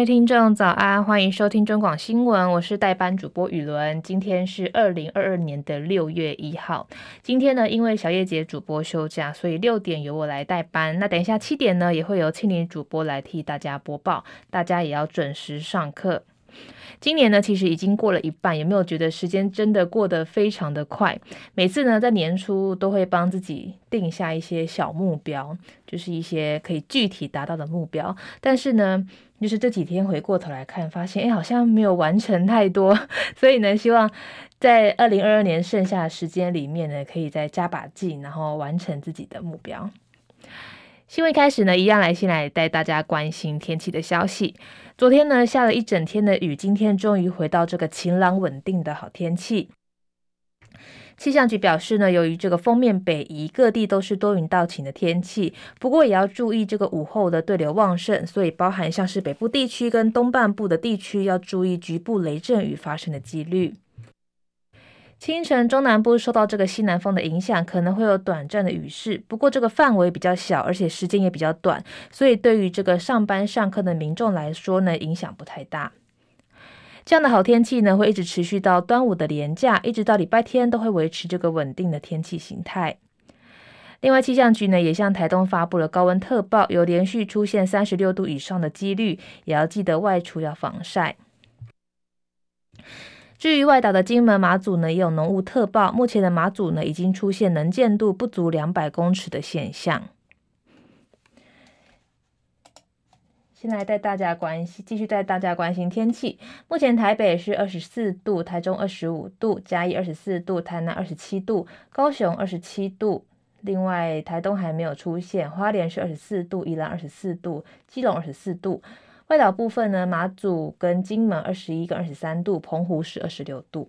位听众早安，欢迎收听中广新闻，我是代班主播雨伦。今天是二零二二年的六月一号。今天呢，因为小叶姐主播休假，所以六点由我来代班。那等一下七点呢，也会由庆玲主播来替大家播报，大家也要准时上课。今年呢，其实已经过了一半，有没有觉得时间真的过得非常的快？每次呢，在年初都会帮自己定下一些小目标，就是一些可以具体达到的目标。但是呢，就是这几天回过头来看，发现哎，好像没有完成太多。所以呢，希望在二零二二年剩下的时间里面呢，可以再加把劲，然后完成自己的目标。新闻开始呢，一样来先来带大家关心天气的消息。昨天呢，下了一整天的雨，今天终于回到这个晴朗稳定的好天气。气象局表示呢，由于这个锋面北移，各地都是多云到晴的天气。不过也要注意这个午后的对流旺盛，所以包含像是北部地区跟东半部的地区，要注意局部雷阵雨发生的几率。清晨，中南部受到这个西南风的影响，可能会有短暂的雨势。不过，这个范围比较小，而且时间也比较短，所以对于这个上班上课的民众来说呢，影响不太大。这样的好天气呢，会一直持续到端午的连假，一直到礼拜天都会维持这个稳定的天气形态。另外，气象局呢也向台东发布了高温特报，有连续出现三十六度以上的几率，也要记得外出要防晒。至于外岛的金门、马祖呢，也有浓雾特报。目前的马祖呢，已经出现能见度不足两百公尺的现象。先来带大家关心，继续带大家关心天气。目前台北是二十四度，台中二十五度，嘉义二十四度，台南二十七度，高雄二十七度。另外，台东还没有出现，花莲是二十四度，宜兰二十四度，基隆二十四度。外岛部分呢，马祖跟金门二十一跟二十三度，澎湖是二十六度。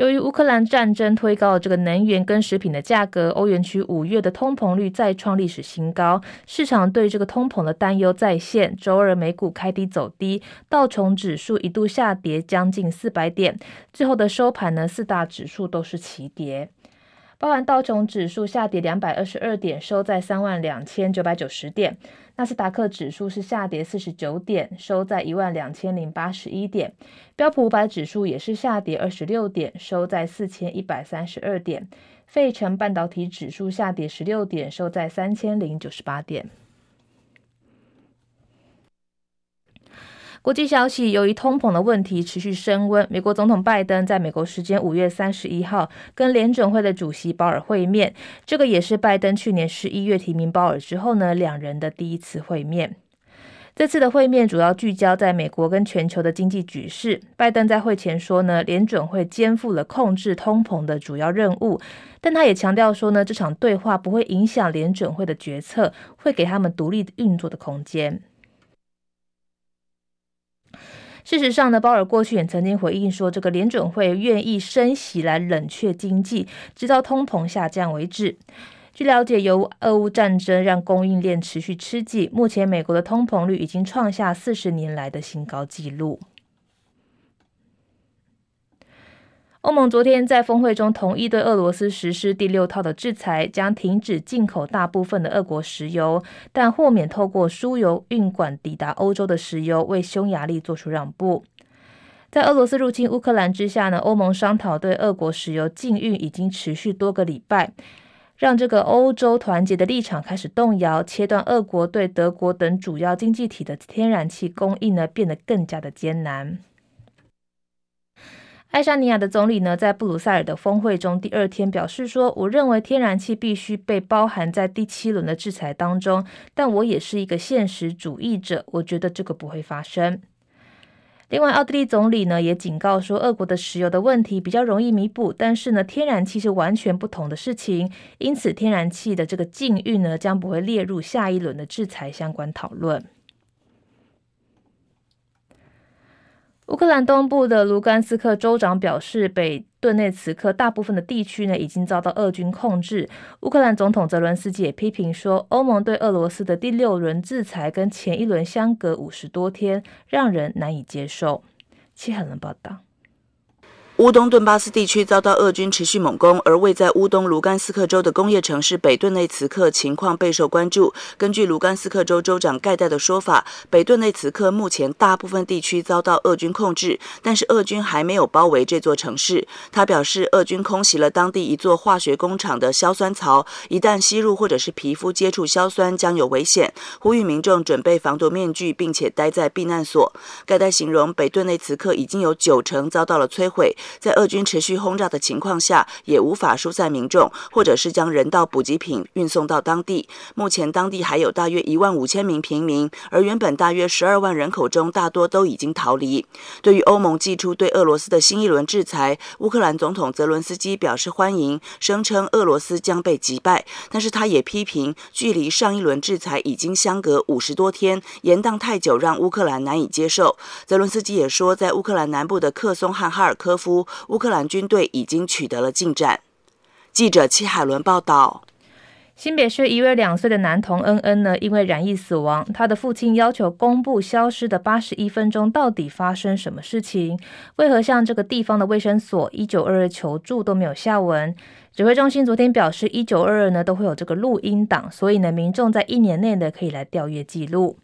由于乌克兰战争推高了这个能源跟食品的价格，欧元区五月的通膨率再创历史新高，市场对这个通膨的担忧再现。周二美股开低走低，道琼指数一度下跌将近四百点，最后的收盘呢，四大指数都是齐跌。包含道琼指数下跌两百二十二点，收在三万两千九百九十点；纳斯达克指数是下跌四十九点，收在一万两千零八十一点；标普五百指数也是下跌二十六点，收在四千一百三十二点；费城半导体指数下跌十六点，收在三千零九十八点。国际消息，由于通膨的问题持续升温，美国总统拜登在美国时间五月三十一号跟联准会的主席鲍尔会面，这个也是拜登去年十一月提名鲍尔之后呢，两人的第一次会面。这次的会面主要聚焦在美国跟全球的经济局势。拜登在会前说呢，联准会肩负了控制通膨的主要任务，但他也强调说呢，这场对话不会影响联准会的决策，会给他们独立运作的空间。事实上呢，鲍尔过去也曾经回应说，这个联准会愿意升息来冷却经济，直到通膨下降为止。据了解，由俄乌战争让供应链持续吃紧，目前美国的通膨率已经创下四十年来的新高纪录。欧盟昨天在峰会中同意对俄罗斯实施第六套的制裁，将停止进口大部分的俄国石油，但豁免透过输油运管抵达欧洲的石油，为匈牙利做出让步。在俄罗斯入侵乌克兰之下呢，欧盟商讨对俄国石油禁运已经持续多个礼拜，让这个欧洲团结的立场开始动摇，切断俄国对德国等主要经济体的天然气供应呢，变得更加的艰难。爱沙尼亚的总理呢，在布鲁塞尔的峰会中第二天表示说：“我认为天然气必须被包含在第七轮的制裁当中，但我也是一个现实主义者，我觉得这个不会发生。”另外，奥地利总理呢也警告说，俄国的石油的问题比较容易弥补，但是呢，天然气是完全不同的事情，因此天然气的这个禁运呢将不会列入下一轮的制裁相关讨论。乌克兰东部的卢甘斯克州长表示，北顿内茨克大部分的地区呢已经遭到俄军控制。乌克兰总统泽伦斯基也批评说，欧盟对俄罗斯的第六轮制裁跟前一轮相隔五十多天，让人难以接受。戚海伦报道。乌东顿巴斯地区遭到俄军持续猛攻，而位在乌东卢甘斯克州的工业城市北顿内茨克情况备受关注。根据卢甘斯克州州长盖代的说法，北顿内茨克目前大部分地区遭到俄军控制，但是俄军还没有包围这座城市。他表示，俄军空袭了当地一座化学工厂的硝酸槽，一旦吸入或者是皮肤接触硝酸将有危险，呼吁民众准备防毒面具，并且待在避难所。盖代形容北顿内茨克已经有九成遭到了摧毁。在俄军持续轰炸的情况下，也无法疏散民众，或者是将人道补给品运送到当地。目前当地还有大约一万五千名平民，而原本大约十二万人口中，大多都已经逃离。对于欧盟祭出对俄罗斯的新一轮制裁，乌克兰总统泽伦斯基表示欢迎，声称俄罗斯将被击败。但是他也批评，距离上一轮制裁已经相隔五十多天，延宕太久，让乌克兰难以接受。泽伦斯基也说，在乌克兰南部的克松和哈尔科夫。乌克兰军队已经取得了进展。记者戚海伦报道：新北市一位两岁的男童恩恩呢，因为染疫死亡。他的父亲要求公布消失的八十一分钟到底发生什么事情？为何向这个地方的卫生所一九二二求助都没有下文？指挥中心昨天表示，一九二二呢都会有这个录音档，所以呢，民众在一年内呢可以来调阅记录。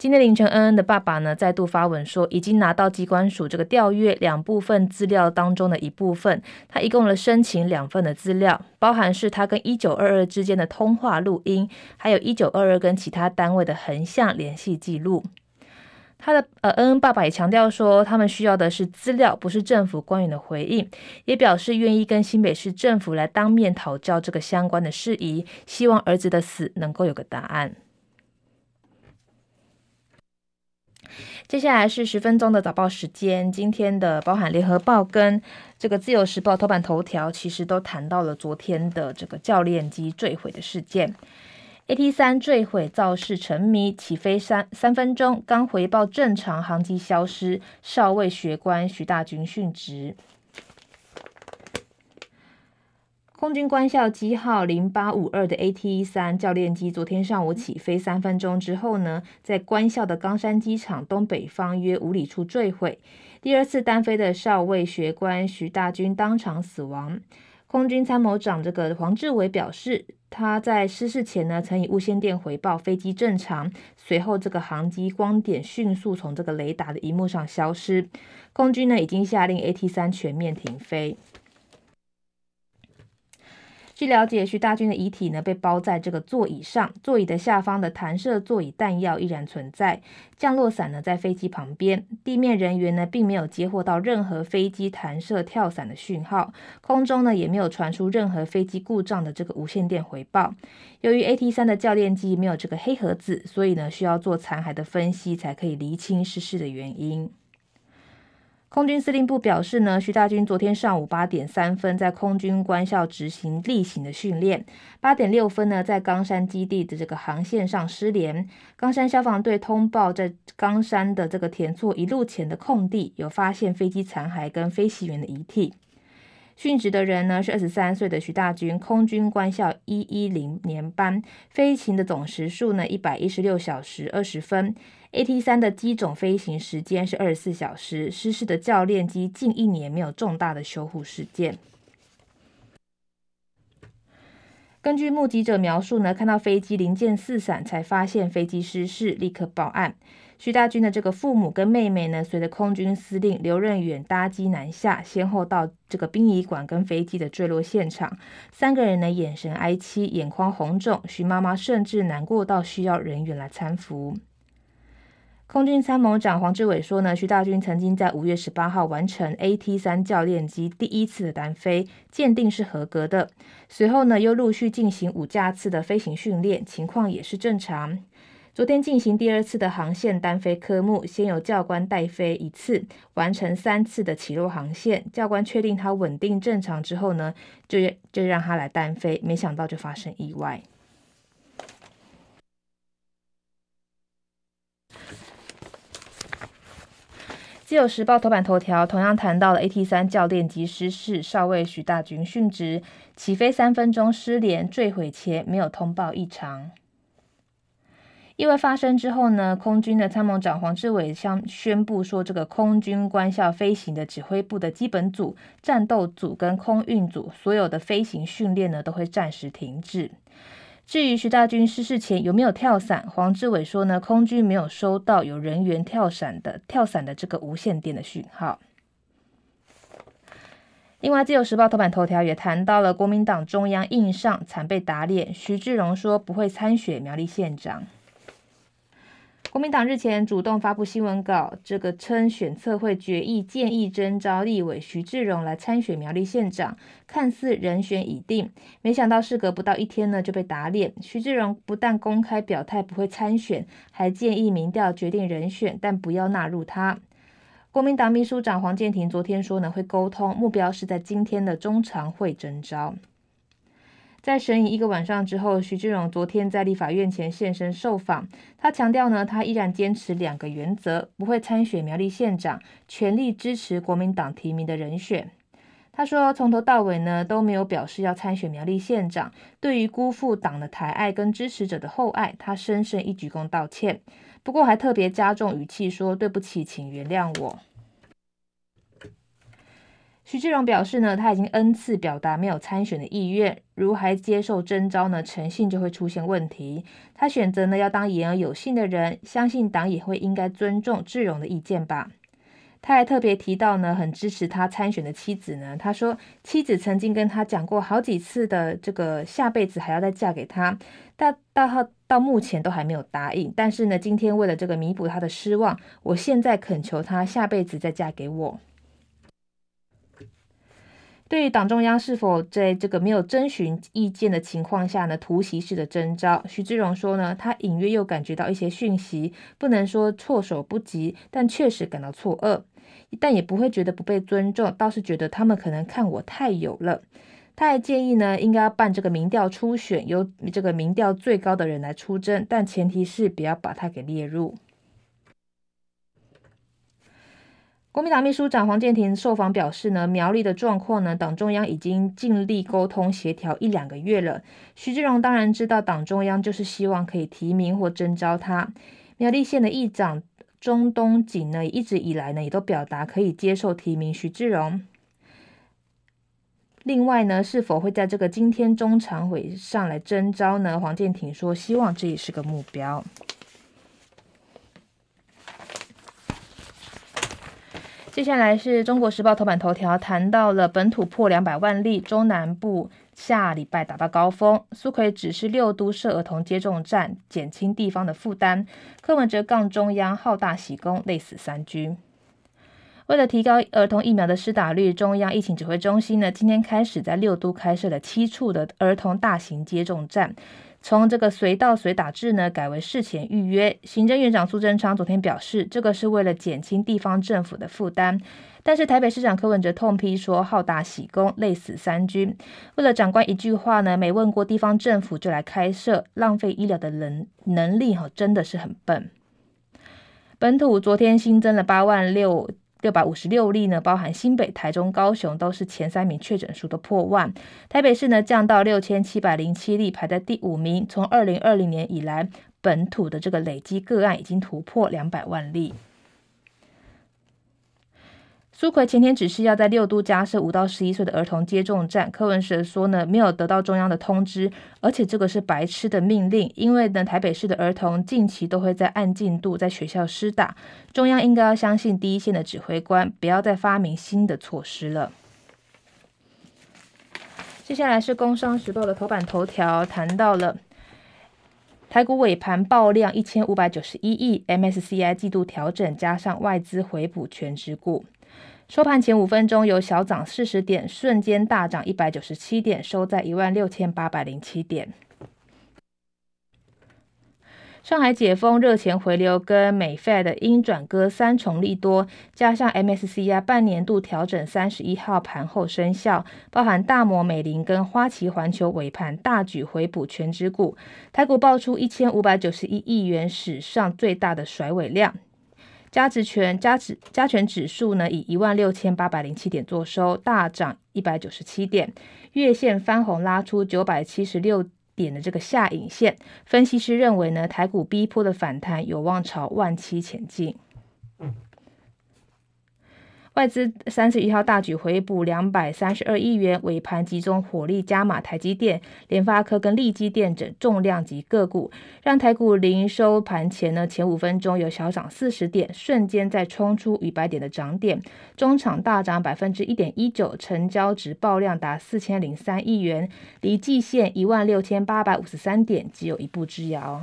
今天凌晨，恩恩的爸爸呢再度发文说，已经拿到机关署这个调阅两部分资料当中的一部分。他一共了申请两份的资料，包含是他跟一九二二之间的通话录音，还有一九二二跟其他单位的横向联系记录。他的呃，恩恩爸爸也强调说，他们需要的是资料，不是政府官员的回应，也表示愿意跟新北市政府来当面讨教这个相关的事宜，希望儿子的死能够有个答案。接下来是十分钟的早报时间。今天的包含联合报跟这个自由时报头版头条，其实都谈到了昨天的这个教练机坠毁的事件。AT 三坠毁造势沉迷，起飞三三分钟，刚回报正常，航机消失，少尉学官徐大军殉职。空军官校机号零八五二的 AT 三教练机，昨天上午起飞三分钟之后呢，在官校的冈山机场东北方约五里处坠毁。第二次单飞的少尉学官徐大军当场死亡。空军参谋长这个黄志伟表示，他在失事前呢，曾以无线电回报飞机正常，随后这个航机光点迅速从这个雷达的荧幕上消失。空军呢已经下令 AT 三全面停飞。据了解，徐大军的遗体呢被包在这个座椅上，座椅的下方的弹射座椅弹药依然存在。降落伞呢在飞机旁边，地面人员呢并没有接获到任何飞机弹射跳伞的讯号，空中呢也没有传出任何飞机故障的这个无线电回报。由于 AT 三的教练机没有这个黑盒子，所以呢需要做残骸的分析才可以厘清失事的原因。空军司令部表示呢，徐大军昨天上午八点三分在空军官校执行例行的训练，八点六分呢在冈山基地的这个航线上失联。冈山消防队通报，在冈山的这个田厝一路前的空地有发现飞机残骸跟飞行员的遗体。殉职的人呢是二十三岁的徐大军，空军官校一一零年班，飞行的总时数呢一百一十六小时二十分。AT 三的机种飞行时间是二十四小时。失事的教练机近一年没有重大的修护事件。根据目击者描述呢，看到飞机零件四散，才发现飞机失事，立刻报案。徐大军的这个父母跟妹妹呢，随着空军司令刘任远搭机南下，先后到这个殡仪馆跟飞机的坠落现场。三个人呢，眼神哀戚，眼眶红肿。徐妈妈甚至难过到需要人员来搀扶。空军参谋长黄志伟说呢，徐大军曾经在五月十八号完成 AT 三教练机第一次的单飞，鉴定是合格的。随后呢，又陆续进行五架次的飞行训练，情况也是正常。昨天进行第二次的航线单飞科目，先由教官带飞一次，完成三次的起落航线。教官确定他稳定正常之后呢，就就让他来单飞，没想到就发生意外。自由时报头版头条同样谈到了 AT 三教练机失事，少尉徐大军殉职，起飞三分钟失联坠毁前没有通报异常。意外发生之后呢，空军的参谋长黄志伟将宣布说，这个空军官校飞行的指挥部的基本组、战斗组跟空运组所有的飞行训练呢，都会暂时停止。至于徐大军失事前有没有跳伞，黄志伟说呢，空军没有收到有人员跳伞的跳伞的这个无线电的讯号。另外，《自由时报》头版头条也谈到了国民党中央硬上，惨被打脸，徐志荣说不会参选苗栗县长。国民党日前主动发布新闻稿，这个称选策会决议建议征召立委徐志荣来参选苗栗县长，看似人选已定，没想到事隔不到一天呢就被打脸。徐志荣不但公开表态不会参选，还建议民调决定人选，但不要纳入他。国民党秘书长黄健庭昨天说呢会沟通，目标是在今天的中常会征召。在审议一个晚上之后，徐志荣昨天在立法院前现身受访。他强调呢，他依然坚持两个原则，不会参选苗栗县长，全力支持国民党提名的人选。他说，从头到尾呢都没有表示要参选苗栗县长。对于辜负党的台爱跟支持者的厚爱，他深深一鞠躬道歉。不过还特别加重语气说：“对不起，请原谅我。”徐志荣表示呢，他已经 N 次表达没有参选的意愿，如还接受征召呢，诚信就会出现问题。他选择呢要当言而有信的人，相信党也会应该尊重志荣的意见吧。他还特别提到呢，很支持他参选的妻子呢，他说妻子曾经跟他讲过好几次的这个下辈子还要再嫁给他，但到到到目前都还没有答应。但是呢，今天为了这个弥补他的失望，我现在恳求他下辈子再嫁给我。对于党中央是否在这个没有征询意见的情况下呢，突袭式的征召，徐志荣说呢，他隐约又感觉到一些讯息，不能说措手不及，但确实感到错愕，但也不会觉得不被尊重，倒是觉得他们可能看我太有了。他还建议呢，应该要办这个民调初选，由这个民调最高的人来出征，但前提是不要把他给列入。国民党秘书长黄健庭受访表示呢，苗栗的状况呢，党中央已经尽力沟通协调一两个月了。徐志荣当然知道，党中央就是希望可以提名或征召他。苗栗县的议长钟东锦呢，一直以来呢，也都表达可以接受提名徐志荣。另外呢，是否会在这个今天中常会上来征召呢？黄健庭说，希望这也是个目标。接下来是中国时报头版头条，谈到了本土破两百万例，中南部下礼拜达到高峰。苏奎指示六都设儿童接种站，减轻地方的负担。柯文哲杠中央好大喜功，累死三军。为了提高儿童疫苗的施打率，中央疫情指挥中心呢，今天开始在六都开设了七处的儿童大型接种站。从这个随到随打制呢，改为事前预约。行政院长苏贞昌昨天表示，这个是为了减轻地方政府的负担。但是台北市长柯文哲痛批说，好大喜功，累死三军。为了长官一句话呢，没问过地方政府就来开设，浪费医疗的能能力哈，真的是很笨。本土昨天新增了八万六。六百五十六例呢，包含新北、台中、高雄，都是前三名确诊数都破万。台北市呢降到六千七百零七例，排在第五名。从二零二零年以来，本土的这个累积个案已经突破两百万例。苏奎前天指示要在六都加设五到十一岁的儿童接种站，柯文哲说呢，没有得到中央的通知，而且这个是白痴的命令，因为呢台北市的儿童近期都会在按进度在学校施打，中央应该要相信第一线的指挥官，不要再发明新的措施了。接下来是工商时报的头版头条，谈到了台股尾盘爆量一千五百九十一亿，MSCI 季度调整加上外资回补全值股。收盘前五分钟，由小涨四十点，瞬间大涨一百九十七点，收在一万六千八百零七点。上海解封、热钱回流跟美 Fed 的鹰转鸽三重利多，加上 MSCI 半年度调整三十一号盘后生效，包含大摩、美林跟花旗环球尾盘大举回补权值股，台股爆出一千五百九十一亿元史上最大的甩尾量。加值权加指加权指数呢，以一万六千八百零七点做收，大涨一百九十七点，月线翻红拉出九百七十六点的这个下影线。分析师认为呢，台股逼迫的反弹有望朝万七前进。外资三十一号大举回补两百三十二亿元，尾盘集中火力加码台积电、联发科跟力积电等重量级个股，让台股临收盘前呢前五分钟有小涨四十点，瞬间再冲出逾百点的涨点，中场大涨百分之一点一九，成交值爆量达四千零三亿元，离季线一万六千八百五十三点只有一步之遥。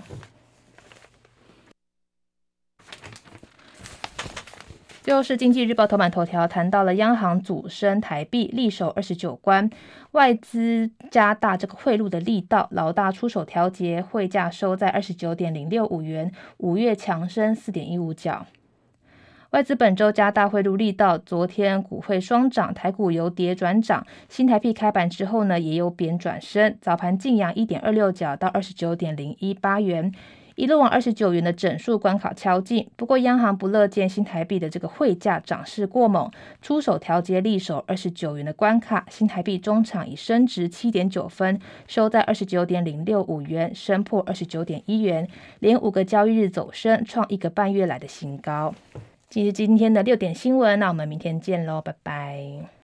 最后是经济日报头版头条，谈到了央行主升台币，力守二十九关，外资加大这个汇入的力道，老大出手调节，汇价收在二十九点零六五元，五月强升四点一五角。外资本周加大汇入力道，昨天股汇双涨，台股由跌转涨，新台币开盘之后呢，也由贬转升，早盘劲扬一点二六角到二十九点零一八元。一路往二十九元的整数关卡敲进，不过央行不乐见新台币的这个汇价涨势过猛，出手调节力守二十九元的关卡。新台币中场已升值七点九分，收在二十九点零六五元，升破二十九点一元，连五个交易日走升，创一个半月来的新高。这是今天的六点新闻，那我们明天见喽，拜拜。